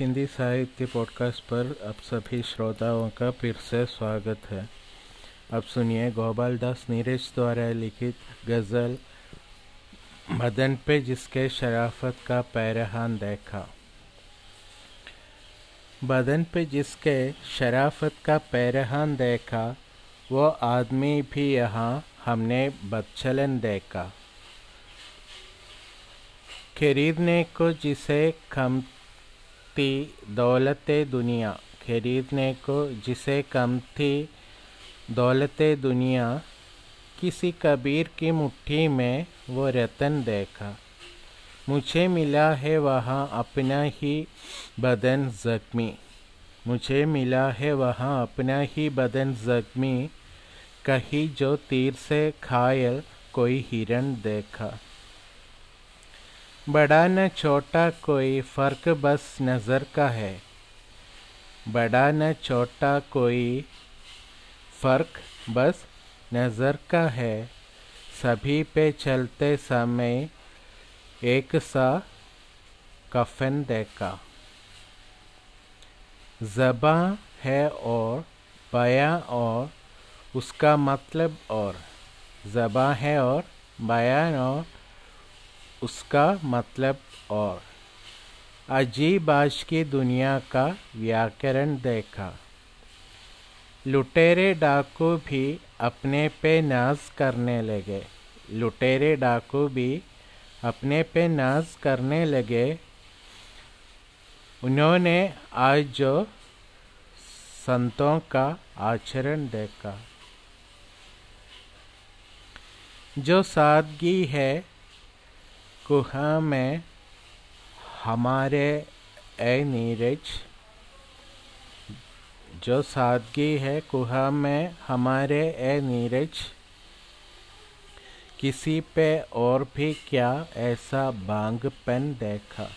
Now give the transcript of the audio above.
हिंदी साहित्य पॉडकास्ट पर आप सभी श्रोताओं का फिर से स्वागत है। अब सुनिए गोपाल दास नीरज द्वारा लिखित गज़ल मदन पे जिसके शराफत का पैरहान देखा। बदन पे जिसके शराफत का पैरहान देखा, वो आदमी भी यहाँ हमने बदचलन देखा। खरीदने को जिसे कम थी दौलत दुनिया खरीदने को जिसे कम थी, दौलत दुनिया किसी कबीर की मुट्ठी में वो रतन देखा। मुझे मिला है वहाँ अपना ही बदन ज़ख्मी। मुझे मिला है वहाँ अपना ही बदन ज़ख्मी। कहीं जो तीर से खायल कोई हिरण देखा। बड़ा न छोटा कोई फ़र्क बस नज़र का है। बड़ा न छोटा कोई फ़र्क बस नज़र का है। सभी पे चलते समय एक सा कफन देखा। ज़बा है और बयां और, उसका मतलब और। ज़बा है और बयान और उसका मतलब और। अजीब आज की दुनिया का व्याकरण देखा। लुटेरे डाकू भी अपने पे नाज करने लगे। लुटेरे डाकू भी अपने पे नाज करने लगे। उन्होंने आज जो संतों का आचरण देखा। जो सादगी है कुहा में हमारे ए नीरज, जो सादगी है कुहा में हमारे ए नीरज, किसी पे और भी क्या ऐसा बांगपन देखा?